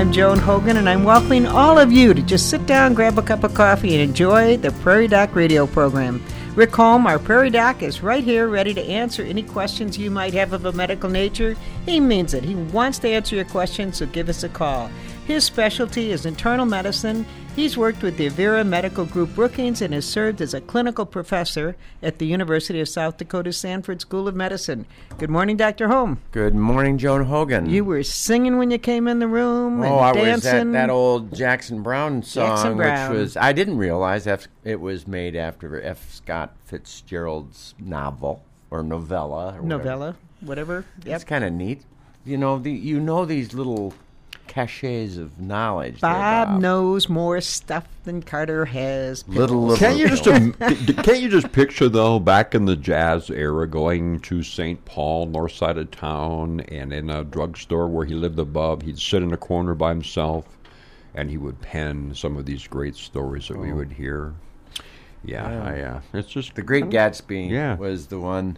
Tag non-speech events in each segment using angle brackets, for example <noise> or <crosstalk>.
I'm Joan Hogan, and I'm welcoming all of you to just sit down, grab a cup of coffee, and enjoy the Prairie Doc radio program. Rick Holm, our Prairie Doc, is right here ready to answer any questions you might have of a medical nature. He means it. He wants to answer your questions, so give us a call. His specialty is internal medicine. He's worked with the Avera Medical Group Brookings and has served as a clinical professor at the University of South Dakota Sanford School of Medicine. Good morning, Dr. Holm. Good morning, Joan Hogan. You were singing when you came in the room. oh, I was at that old Jackson Browne song, Jackson Browne. which was I didn't realize F, it was made after F. Scott Fitzgerald's novel or novella. Or whatever. novella, whatever. Yep. It's kind of neat. You know, the, you know these little caches of knowledge. there, Bob knows more stuff than Carter has. Little, little. Can't you just <laughs> can't you just picture though back in the jazz era going to St. Paul, north side of town, and in a drugstore where he lived above, he'd sit in a corner by himself, and he would pen some of these great stories that we would hear. Yeah, I, uh, it's just The Great Gatsby Yeah. was the one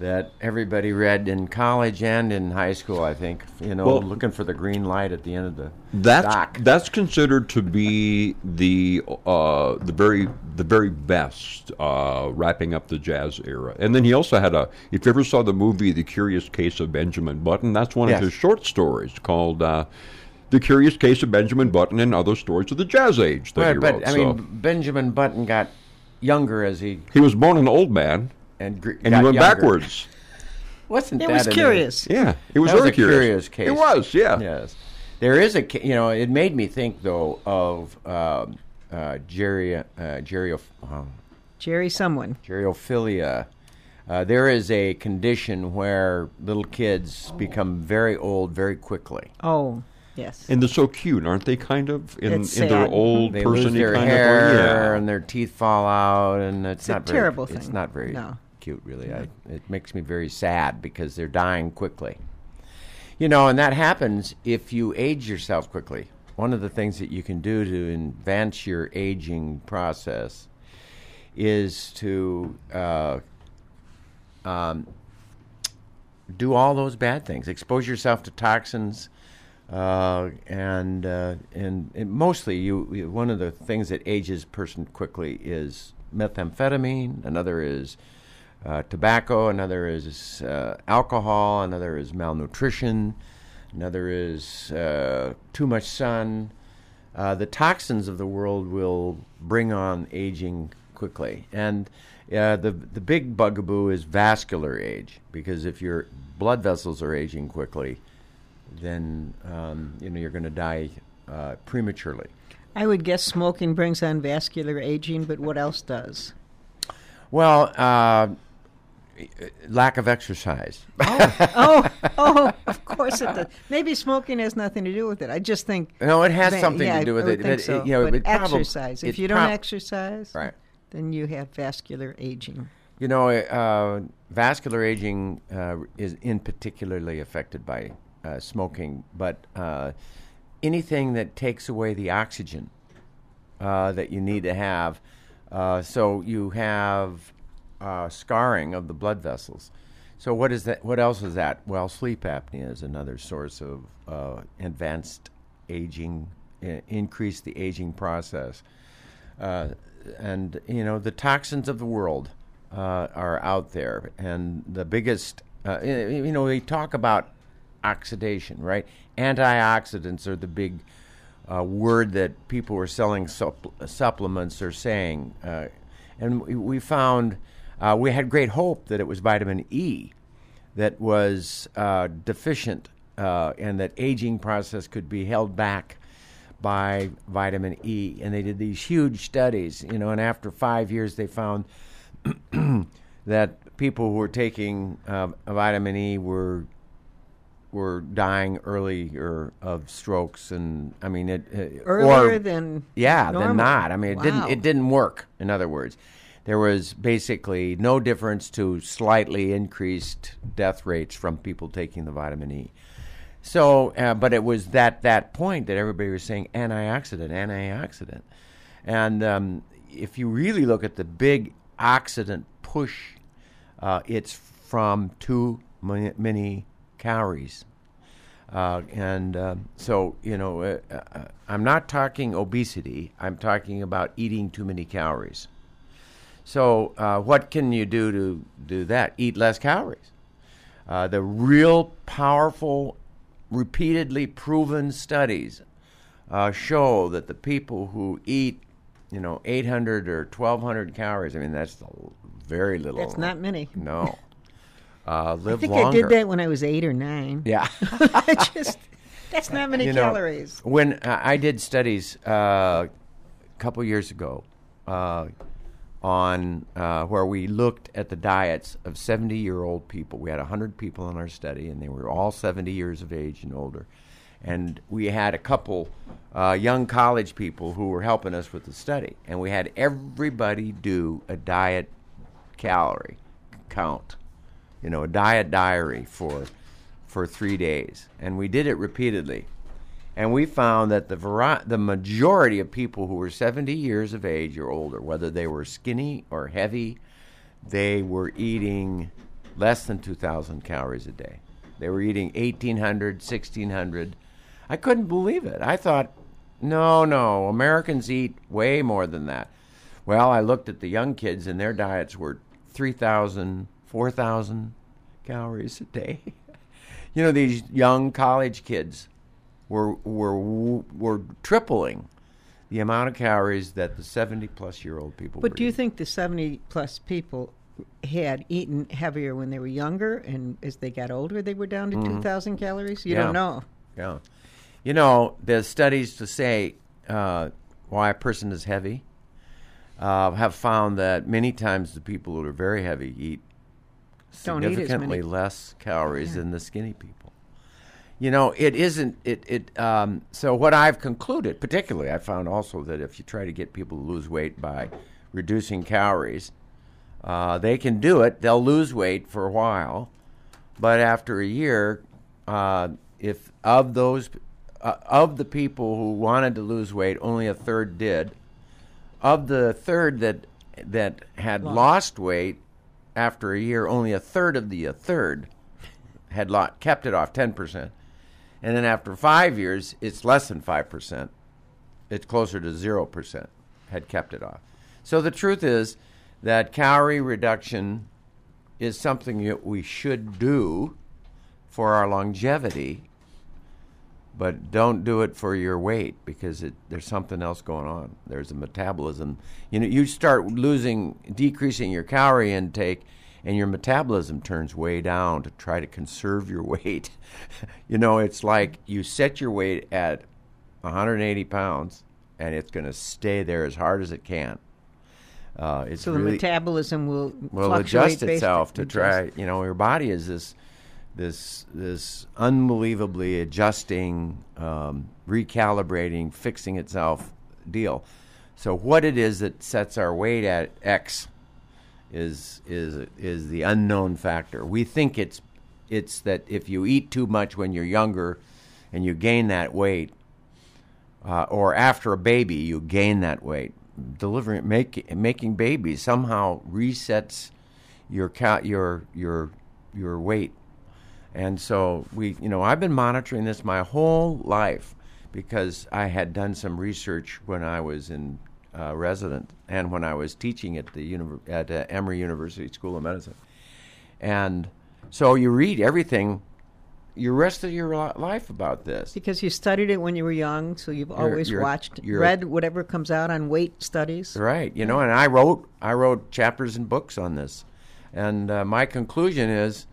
that everybody read in college and in high school. I think you know, Well- looking for the green light at the end of the That's dock. that's considered to be the uh, the very the very best uh, wrapping up the jazz era. And then he also had a. If you ever saw the movie The Curious Case of Benjamin Button, that's one Yes. of his short stories called. Uh, the Curious Case of Benjamin Button and Other Stories of the Jazz Age that Right, he but wrote. I So mean, Benjamin Button got younger as he he was born an old man, and gr- and got he went younger. backwards. <laughs> Wasn't It that was an- curious. Yeah, it was That was very a curious case. It was, yeah. Yes, there is a ca- you know. It made me think though of um, uh, Jerry uh, Jerry uh, Jerry, someone. Gerophilia. Uh, there is a condition where little kids become very old very quickly. Oh, yes. And they're so cute, aren't they? Kind of in, It's in their sad. old They person lose their kind hair of way. yeah. and their teeth fall out, and it's, a not very, terrible It's thing. not very No. Cute, really. I, it makes me very sad because they're dying quickly. You know, and that happens if you age yourself quickly. One of the things that you can do to advance your aging process is to uh, um, do all those bad things. Expose yourself to toxins, uh, and uh, and and mostly you, you. One of the things that ages person quickly is methamphetamine. Another is uh, tobacco. Another is uh, alcohol. Another is malnutrition. Another is uh, too much sun. Uh, the toxins of the world will bring on aging quickly, and uh, the the big bugaboo is vascular age because if your blood vessels are aging quickly, then um, you know you're going to die uh, prematurely. I would guess smoking brings on vascular aging, but what else does? Well, uh, lack of exercise. <laughs> oh, oh, of course it does. Maybe smoking has nothing to do with it. I just think. No, it has something yeah, to do with I would it. think but, so. you know, but it prob- exercise. If you don't prob- exercise, right. then you have vascular aging. You know, uh, vascular aging uh, is in particularly affected by uh, smoking, but uh, anything that takes away the oxygen uh, that you need to have, uh, so you have uh, scarring of the blood vessels. So what is that? What else is that? Well, sleep apnea is another source of uh, advanced aging, uh, increase the aging process uh, and you know the toxins of the world uh, are out there, and the biggest, uh, you know, they talk about oxidation, right? Antioxidants are the big uh, word that people who are selling supp- supplements are saying, uh, and we, we found uh, we had great hope that it was vitamin E that was uh, deficient, uh, and that aging process could be held back by vitamin E. And they did these huge studies, you know, and after five years, they found <clears throat> that people who were taking uh, vitamin E were were dying earlier of strokes, and I mean it uh, Earlier or- than yeah, normal. than not. I mean, it Wow. didn't it didn't work. In other words, there was basically no difference to slightly increased death rates from people taking the vitamin E. So, uh, but it was that that point that everybody was saying antioxidant, antioxidant, and um, if you really look at the big oxidant push, uh, it's from too many, calories. Uh, and uh, so, you know, uh, uh, I'm not talking obesity. I'm talking about eating too many calories. So, uh, what can you do to do that? Eat less calories. Uh, the real powerful, repeatedly proven studies uh, show that the people who eat, you know, 800 or 1200 calories, I mean, that's very little. That's not many. No. <laughs> Uh, live I think longer. I did that when I was eight or nine. Yeah. <laughs> I just that's not many You know, calories. When uh, I did studies uh, a couple years ago uh, on uh, where we looked at the diets of 70 year old people, we had 100 people in our study, and they were all 70 years of age and older. And we had a couple uh, young college people who were helping us with the study, and we had everybody do a diet calorie count, you know, a diet diary for for three days, and we did it repeatedly, and we found that the the majority of people who were 70 years of age or older, whether they were skinny or heavy, they were eating less than 2,000 calories a day. They were eating 1,800, 1,600. I couldn't believe it. I thought, no, no, Americans eat way more than that. Well, I looked at the young kids, and their diets were 3,000, 4,000 calories a day. <laughs> you know, these young college kids were were were tripling the amount of calories that the 70 plus year old people But do you eating. think the 70 plus people had eaten heavier when they were younger and as they got older they were down to 2,000 calories? You Mm-hmm. Yeah. don't know. Yeah. You know, there's studies to say uh, why a person is heavy uh, have found that many times the people who are very heavy eat Don't eat significantly less calories Yeah. than the skinny people. You know, it isn't it it. Um, so what I've concluded, particularly, I found also that if you try to get people to lose weight by reducing calories, uh, they can do it. They'll lose weight for a while, but after a year, uh, if of those uh, of the people who wanted to lose weight, only a third did. Of the third that that had Lost. lost weight after a year, only a third of the a third had lo- kept it off ten percent, and then after five years, it's less than five percent. It's closer to zero percent had kept it off. So the truth is that calorie reduction is something that we should do for our longevity, but don't do it for your weight because it, there's something else going on. There's a metabolism. You know, you start losing, decreasing your calorie intake, and your metabolism turns way down to try to conserve your <laughs> weight. you know, it's like you set your weight at 180 pounds, and it's going to stay there as hard as it can. Uh, it's So the really, metabolism will will adjust itself to adjust. try. You know, your body is this this this unbelievably adjusting, um, recalibrating, fixing itself deal. So what it is that sets our weight at X is is is the unknown factor. We think it's it's that if you eat too much when you're younger and you gain that weight, uh, or after a baby you gain that weight. Delivering, make, making babies somehow resets your ca- your your your weight, and so we, you know, I've been monitoring this my whole life because I had done some research when I was in uh, resident and when I was teaching at the univer- at uh, Emory University School of Medicine, and so you read everything your rest of your life about this. Because you studied it when you were young, so you've always you're- watched, you're- read whatever comes out on weight studies. Right. You know, and I wrote I wrote chapters and books on this, and uh, my conclusion is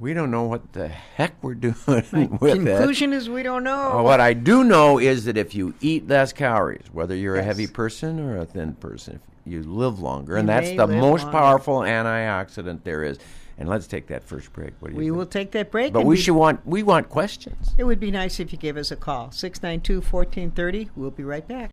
we don't know what the heck we're <laughs> doing with it. Conclusion is we don't know. Uh, what I do know is that if you eat less calories, whether you're a heavy person or a thin person, if you live longer, and that's the most longer. powerful antioxidant there is. And let's take that first break. What do you we think? will take that break. But we should want we want questions. It would be nice if you gave us a call. 692 1430. We'll be right back.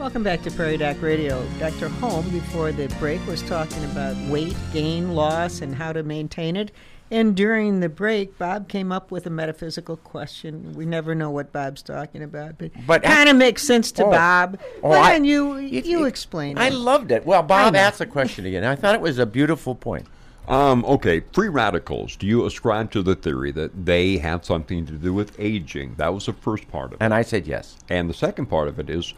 Welcome back to Prairie Doc Radio. Dr. Holm, before the break, was talking about weight gain, loss, and how to maintain it. And during the break, Bob came up with a metaphysical question. We never know what Bob's talking about, but, But kind of makes sense to Oh. Bob. Oh, Well, I- and you, it- you it- explain I loved it. Well, Bob asked the question again. I thought it was a beautiful point. Um, okay, free radicals. Do you ascribe to the theory that they have something to do with aging? That was the first part of it. And I said yes. And the second part of it is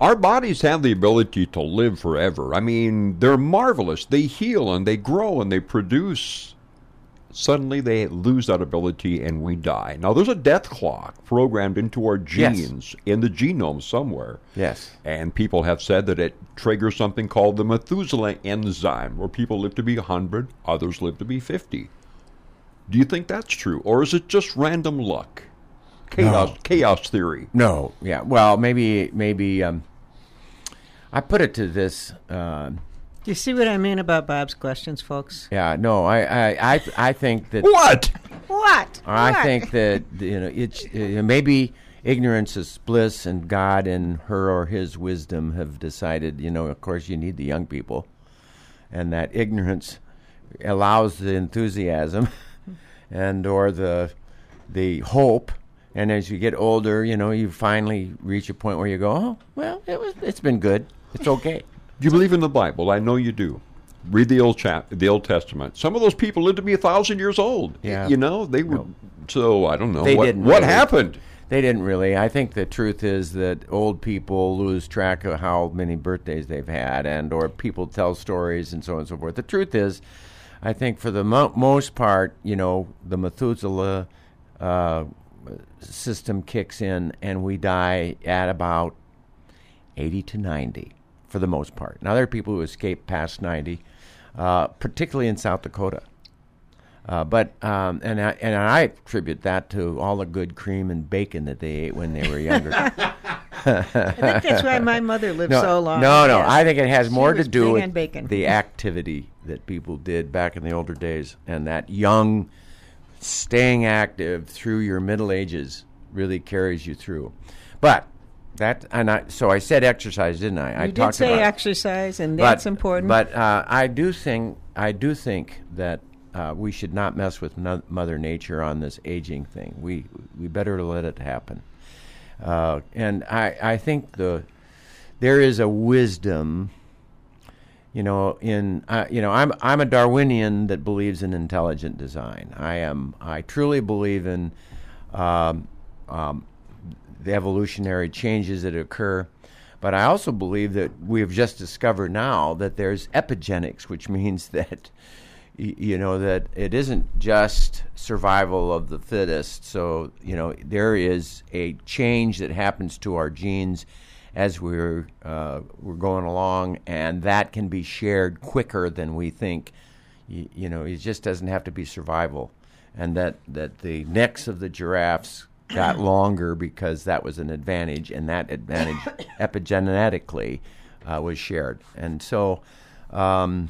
our bodies have the ability to live forever. I mean, they're marvelous. They heal and they grow and they produce. Suddenly they lose that ability and we die. Now, there's a death clock programmed into our Yes. genes in the genome somewhere. Yes. And people have said that it triggers something called the Methuselah enzyme, where people live to be 100, others live to be 50. Do you think that's true? Or is it just random luck? Chaos, chaos theory. No. Yeah. Well, maybe maybe um, I put it to this. Uh, Do you see what I mean about Bob's questions, folks? yeah. No. I I I, I think that What? What? I What? think that you know it's uh, maybe ignorance is bliss, and God and her or His wisdom have decided. You know, of course, you need the young people, and that ignorance allows the enthusiasm, <laughs> and or the the hope. And as you get older, you know, you finally reach a point where you go, "Oh, well, it was. It's been good. It's okay." Do <laughs> you believe in the Bible? I know you do. Read the old chap, the Old Testament. Some of those people lived to be a thousand years old. Yeah. you know they were. So I don't know They what, didn't what really. happened. They didn't really. I think the truth is that old people lose track of how many birthdays they've had, and or people tell stories and so on and so forth. The truth is, I think for the mo- most part, you know, the Methuselah uh, system kicks in, and we die at about eighty to ninety for the most part. Now there are people who escape past ninety, uh, particularly in South Dakota. Uh, but um, and I, and I attribute that to all the good cream and bacon that they ate when they were younger. <laughs> I think that's why my mother lived no, so long. no, no. Yes. I think it has She more to do with the activity that people did back in the older days, and that young, staying active through your middle ages really carries you through. But that and I so I said exercise, didn't I? I did talked say about exercise, and But- that's important. But uh, I do think I do think that uh, we should not mess with no- Mother Nature on this aging thing. We we better let it happen. Uh, and I I think the there is a wisdom. You know, in uh, you know, I'm I'm a Darwinian that believes in intelligent design. I am I truly believe in um, um, the evolutionary changes that occur. But I also believe that we have just discovered now that there's epigenetics, which <laughs> means that you know that it isn't just survival of the fittest. So you know there is a change that happens to our genes as we're uh, we're going along, and that can be shared quicker than we think. Y- you know, it just doesn't have to be survival, and that that the necks of the giraffes got <coughs> longer because that was an advantage, and that advantage <coughs> epigenetically uh, was shared. And so, um,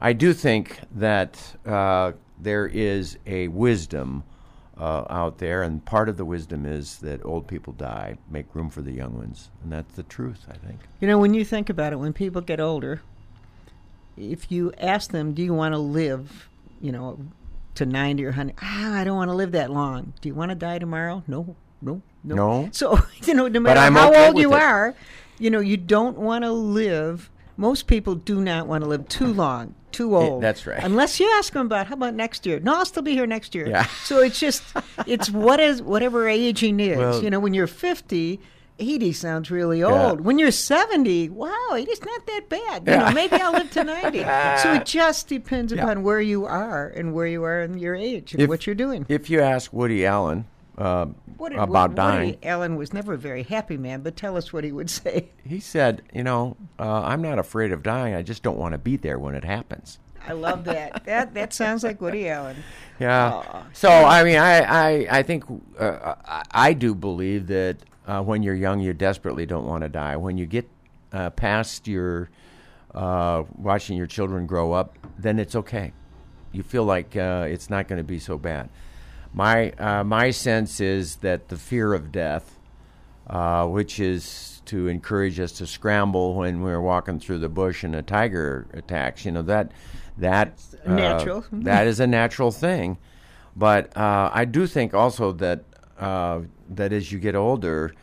I do think that uh, there is a wisdom uh, out there, and part of the wisdom is that old people die, make room for the young ones, and that's the truth. I think. You know, when you think about it, when people get older, if you ask them, "Do you want to live?" You know, to ninety or hundred. Ah, I don't want to live that long. Do you want to die tomorrow? No, no, no. No. <laughs> So you know, no matter how okay old you it. are, you know, you don't want to live. Most people do not want to live too long, too old. that's right. Unless you ask them about how about next year? No, I'll still be here next year. Yeah. So it's just <laughs> it's what is whatever aging is. Well- you know, when you're 50, 80 sounds really Yeah. old. When you're 70, wow, 80's not that bad. You Yeah. know, maybe I'll live to 90. so it <laughs> just depends Yeah. upon where you are and where you are in your age and If- what you're doing. If you ask Woody Allen uh, What about Woody dying, Allen was never a very happy man, but tell us what he would <laughs> say. he said, "You know, uh, I'm not afraid of dying. I just don't want to be there when it happens." I love that. <laughs> that that sounds like Woody Allen. Yeah. Aw. so I mean, I I, I think uh, I, I do believe that uh, when you're young, you desperately don't want to die. When you get uh, past your uh, watching your children grow up, then it's okay. You feel like uh, it's not going to be so bad. My uh, my sense is that the fear of death, uh, which is to encourage us to scramble when we're walking through the bush and a tiger attacks, you know that that uh, Natural. <laughs> that is a natural thing. But uh, I do think also that uh, that as you get older,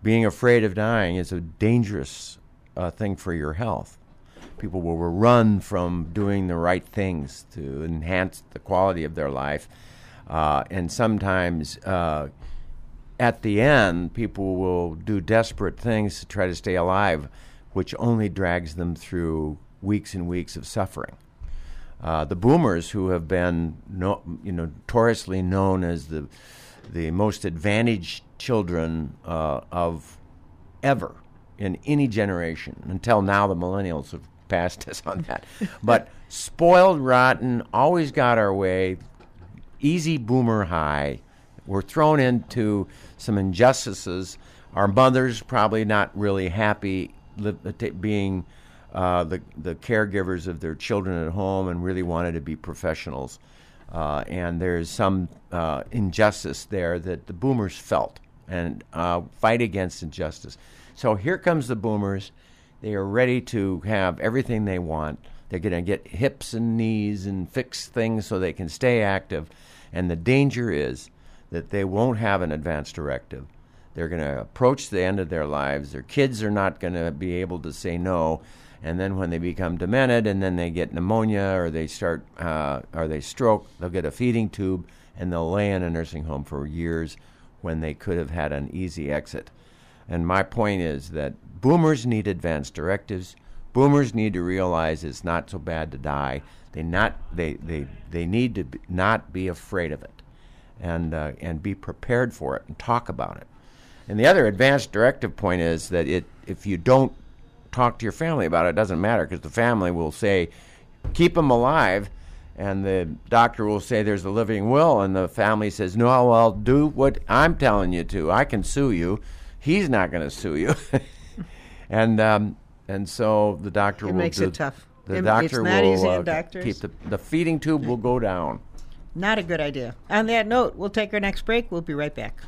being afraid of dying is a dangerous uh, thing for your health. People will run from doing the right things to enhance the quality of their life. Uh, and sometimes uh, at the end, people will do desperate things to try to stay alive, which only drags them through weeks and weeks of suffering. Uh, the boomers, who have been no, you know, notoriously known as the the most advantaged children uh, of ever in any generation, until now, the millennials have passed us on that. <laughs> but spoiled, rotten, always got our way, easy boomer high. We're thrown into some injustices. Our mothers probably not really happy t- being uh, the the caregivers of their children at home and really wanted to be professionals. Uh, and there's some uh, injustice there that the boomers felt and uh, fight against injustice. So here comes the boomers. They are ready to have everything they want. They're going to get hips and knees and fix things so they can stay active. And the danger is that they won't have an advance directive. They're going to approach the end of their lives. Their kids are not going to be able to say no. And then when they become demented and then they get pneumonia or they start uh, or they stroke, they'll get a feeding tube and they'll lay in a nursing home for years when they could have had an easy exit. And my point is that boomers need advance directives. Boomers need to realize it's not so bad to die. They not they they, they need to be, not be afraid of it, and uh, and be prepared for it and talk about it. And the other advanced directive point is that it if you don't talk to your family about it, it doesn't matter because the family will say, keep them alive. And the doctor will say there's a living will, and the family says, No, well, do what I'm telling you to. I can sue you. He's not going to sue you. <laughs> and um, and so the doctor It will makes do, it tough. The It- doctor it's not will easy uh, doctors. keep the the feeding tube will go down. Not a good idea. On that note, we'll take our next break. We'll be right back.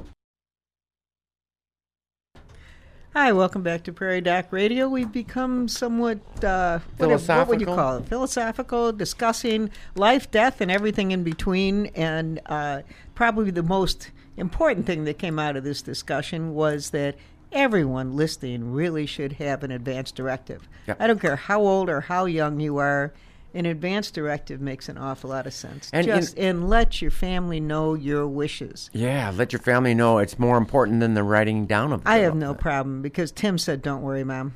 Hi, welcome back to Prairie Doc Radio. We've become somewhat, uh, what, what would you Philosophical? call it? Philosophical, discussing life, death, and everything in between. And uh, probably the most important thing that came out of this discussion was that everyone listening really should have an advance directive. Yep. I don't care how old or how young you are. An advance directive makes an awful lot of sense. And Just and let your family know your wishes. Yeah, let your family know it's more important than the writing down of. I have no problem because Tim said, "Don't worry, Mom.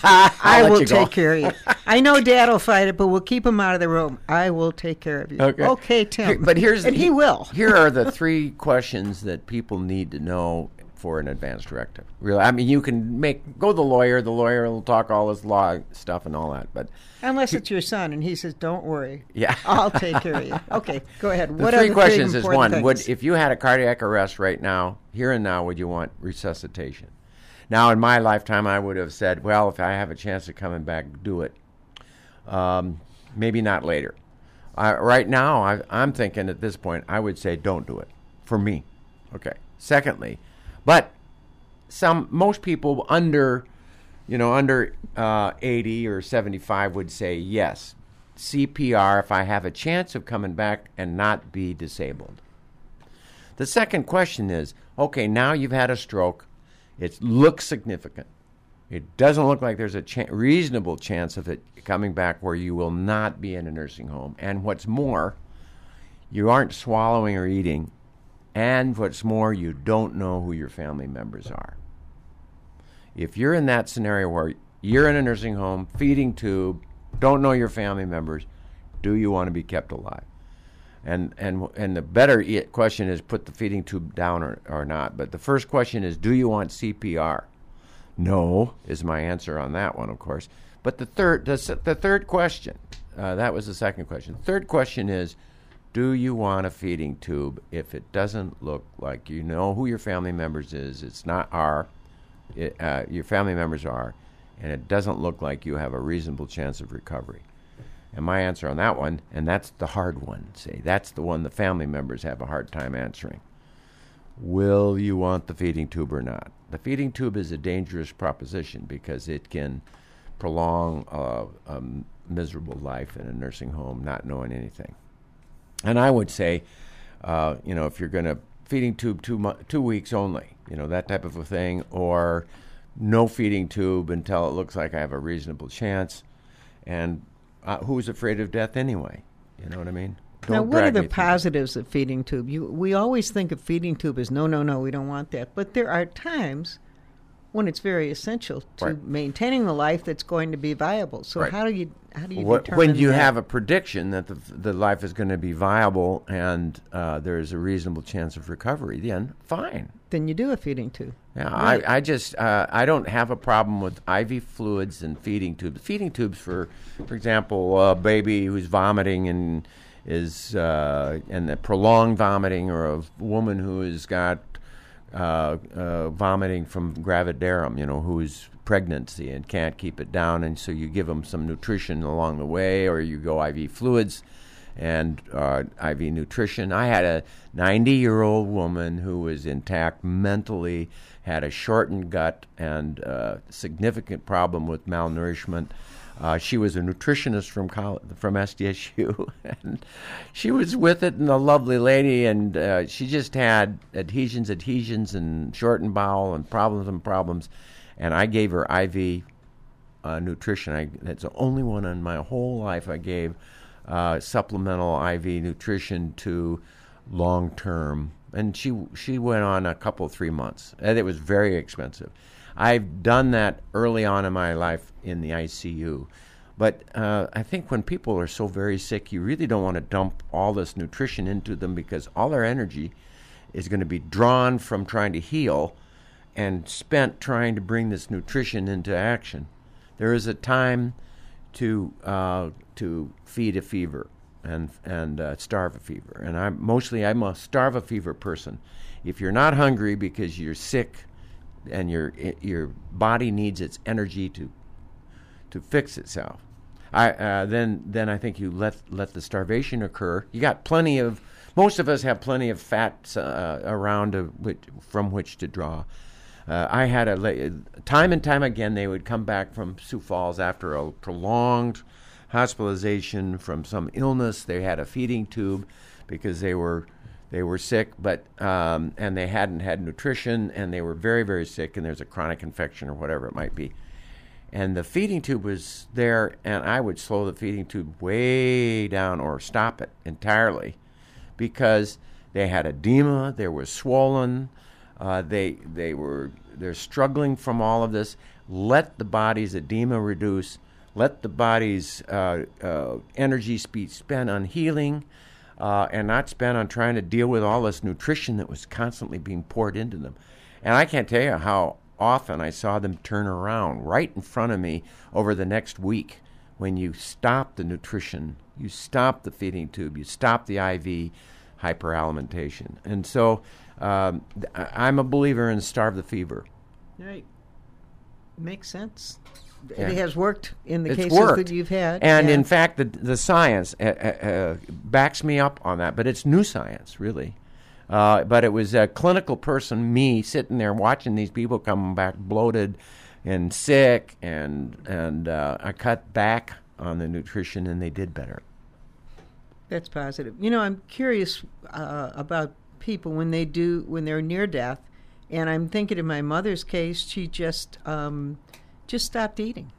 <laughs> I will take care of you. <laughs> I know Dad will fight it, but we'll keep him out of the room. I will take care of you. Okay. Tim. Here- but here's and he will. here are the three questions that people need to know for an advance directive. Really, I mean, you can make go to the lawyer. The lawyer will talk all this law stuff and all that. But Unless it's your son, and he says, "Don't worry. Yeah. I'll take care of you." <laughs> Okay, go ahead. the what three are the questions three is one: Would if you had a cardiac arrest right now, here and now, would you want resuscitation? Now, in my lifetime, I would have said, well, if I have a chance of coming back, do it. Um, maybe not later. I, right now, I, I'm thinking at this point, I would say don't do it for me. Okay. Secondly, but some most people under, you know, under uh, 80 or 75 would say yes. CPR if I have a chance of coming back and not be disabled. The second question is okay, now you've had a stroke. It looks significant. It doesn't look like there's a reasonable chance of it coming back where you will not be in a nursing home. And what's more, you aren't swallowing or eating. And what's more, you don't know who your family members are. If you're in that scenario where you're in a nursing home, feeding tube, don't know your family members, do you want to be kept alive? And and and the better question is put the feeding tube down or, or not. But the first question is, do you want CPR? No is my answer on that one, of course. But the third the, the third question, uh, that was the second question. Third question is, do you want a feeding tube if it doesn't look like you know who your family members is? It's not our, it, uh, your family members are, and it doesn't look like you have a reasonable chance of recovery. And my answer on that one, and that's the hard one, say, that's the one the family members have a hard time answering. Will you want the feeding tube or not? The feeding tube is a dangerous proposition because it can prolong a, a miserable life in a nursing home, not knowing anything. And I would say, uh, you know, if you're going to feeding tube two mo- two weeks only, you know, that type of a thing, or no feeding tube until it looks like I have a reasonable chance. and uh, who's afraid of death anyway? You know what I mean? Don't now, what are the positives of feeding tube? You, we always think of feeding tube as no, no, no, we don't want that. But there are times when it's very essential to Right. maintaining the life that's going to be viable. So Right. how do you how do you What- when you that? have a prediction that the, the life is going to be viable and uh, there's a reasonable chance of recovery, then fine. then you do a feeding tube. Yeah, Right. I, I just uh, I don't have a problem with IV fluids and feeding tubes. Feeding tubes for, for example, a baby who's vomiting and is uh, and the prolonged vomiting, or a woman who has got uh, uh, vomiting from gravidarum, you know, who's pregnancy and can't keep it down, and so you give them some nutrition along the way, or you go IV fluids and uh, IV nutrition. I had a 90 year old woman who was intact mentally, had a shortened gut, and uh, significant problem with malnourishment. Uh, she was a nutritionist from coll- from SDSU, <laughs> and she was with it, and a lovely lady, and uh, she just had adhesions, adhesions, and shortened bowel, and problems and problems. And I gave her IV uh, nutrition. I, that's the only one in my whole life I gave uh, supplemental IV nutrition to long term, and she she went on a couple three months, and it was very expensive. I've done that early on in my life in the ICU. But uh, I think when people are so very sick, you really don't want to dump all this nutrition into them because all their energy is going to be drawn from trying to heal and spent trying to bring this nutrition into action. There is a time to uh, to feed a fever and and uh, starve a fever, and I'm mostly I'm a starve a fever person. If you're not hungry because you're sick and your your body needs its energy to to fix itself. I uh, then then I think you let let the starvation occur. You got plenty of most of us have plenty of fat uh, around which, from which to draw. Uh, I had a time and time again they would come back from Sioux Falls after a prolonged hospitalization from some illness. They had a feeding tube because they were they were sick, but um, and they hadn't had nutrition, and they were very very sick, and there's a chronic infection or whatever it might be and the feeding tube was there, and I would slow the feeding tube way down or stop it entirely because they had edema, they were swollen, uh, they they were they're struggling from all of this. Let the body's edema reduce. Let the body's uh, uh, energy be spent on healing, uh, and not spent on trying to deal with all this nutrition that was constantly being poured into them. And I can't tell you how often I saw them turn around right in front of me over the next week when you stop the nutrition, you stop the feeding tube, you stop the IV hyperalimentation. And so um, I'm a believer in starve the fever. Right. Makes sense. Yeah. It has worked in the It's cases worked. that you've had. And yeah. in fact, the, the science uh, uh, uh, backs me up on that, but it's new science, really. Uh, but it was a clinical person, me, sitting there watching these people come back bloated and sick, and and uh, I cut back on the nutrition, and they did better. That's positive. You know, I'm curious uh, about people when they do when they're near death, and I'm thinking in my mother's case, she just um, just stopped eating,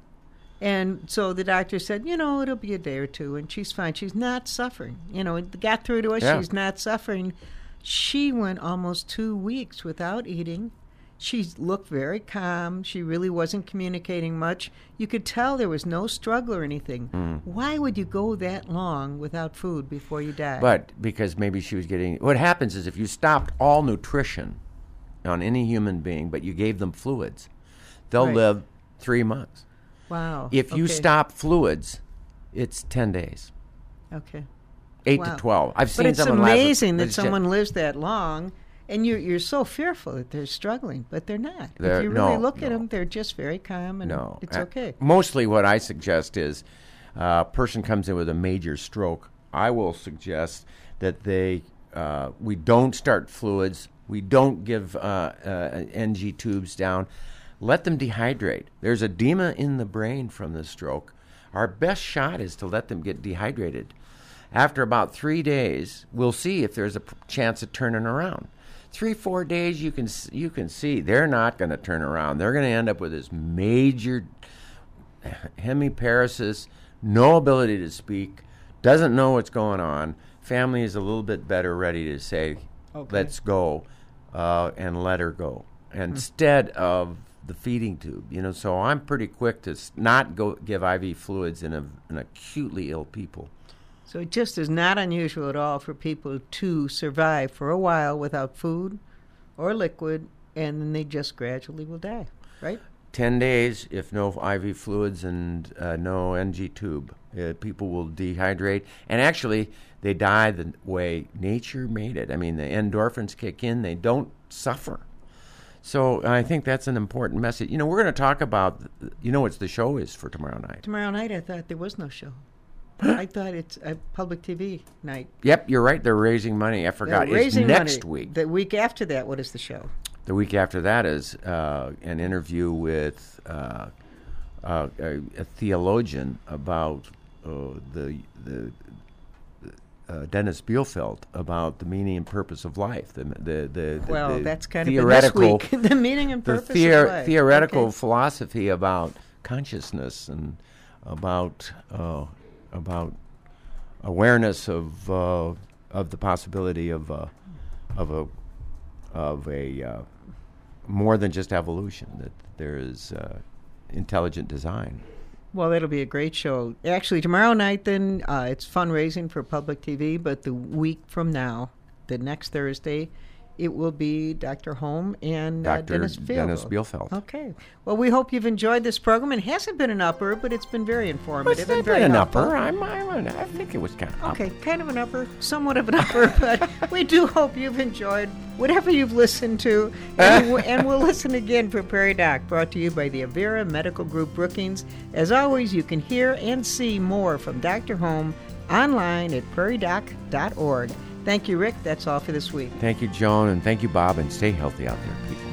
and so the doctor said, you know, it'll be a day or two, and she's fine. She's not suffering. You know, it got through to us. Yeah. She's not suffering. She went almost two weeks without eating. She looked very calm. She really wasn't communicating much. You could tell there was no struggle or anything. Mm. Why would you go that long without food before you die? But because maybe she was getting. What happens is if you stopped all nutrition on any human being, but you gave them fluids, they'll Right. live three months. wow. If you stop fluids, it's ten days, okay. eight Wow. to twelve. I've seen But it's amazing that someone lives that long, and you're you're so fearful that they're struggling, but they're not. They're- if you really no, look at them, they're just very calm, and No, it's Uh, okay. Mostly, what I suggest is uh, a person comes in with a major stroke. I will suggest that they uh, we don't start fluids. We don't give uh, uh, NG tubes down. Let them dehydrate. There's edema in the brain from the stroke. Our best shot is to let them get dehydrated. After about three days, we'll see if there's a chance of turning around. Three, four days, you can you can see they're not going to turn around. They're going to end up with this major <sighs> hemiparesis, no ability to speak, doesn't know what's going on. Family is a little bit better ready to say, Okay. let's go, uh, and let her go instead of the feeding tube. You know, so I'm pretty quick to not go give IV fluids in, a, in acutely ill people. So it just is not unusual at all for people to survive for a while without food or liquid, and then they just gradually will die, right? 10 days if no IV fluids and uh, no NG tube. Uh, people will dehydrate. And actually, they die the way nature made it. I mean, the endorphins kick in, they don't suffer. So I think that's an important message. You know, we're going to talk about, you know, what the show is for tomorrow night. Tomorrow night, I thought there was no show. I thought it's a public TV night. Yep, you're right. They're raising money. I forgot. They're It's next money. week. The week after that, what is the show? The week after that is uh, an interview with uh, uh, a, a theologian about uh, the the uh, Dennis Bielfeld about the meaning and purpose of life. The the the, the Well, the that's kind of theoretical week. <laughs> the meaning and the purpose theo- of life. theoretical Okay. philosophy about consciousness and about uh, about awareness of uh, of the possibility of uh, of a of a uh, more than just evolution that there is uh, intelligent design. Well, that'll be a great show. Actually, tomorrow night, then uh, it's fundraising for public TV. But the week from now, the next Thursday, it will be Dr. Holm and uh, Dennis Bielfeld. Dennis Bielfeld. Okay. Well, we hope you've enjoyed this program. It hasn't been an upper, but it's been very informative It's and very been an helpful. upper. I'm, I'm, I think it was kind of Okay, kind of an upper, somewhat of an upper, <laughs> but we do hope you've enjoyed whatever you've listened to. And, we- <laughs> and we'll listen again for Prairie Doc, brought to you by the Avera Medical Group Brookings. As always, you can hear and see more from Dr. Holm online at prairiedoc.org. Thank you, Rick. That's all for this week. Thank you, Joan, and thank you, Bob, and stay healthy out there, people.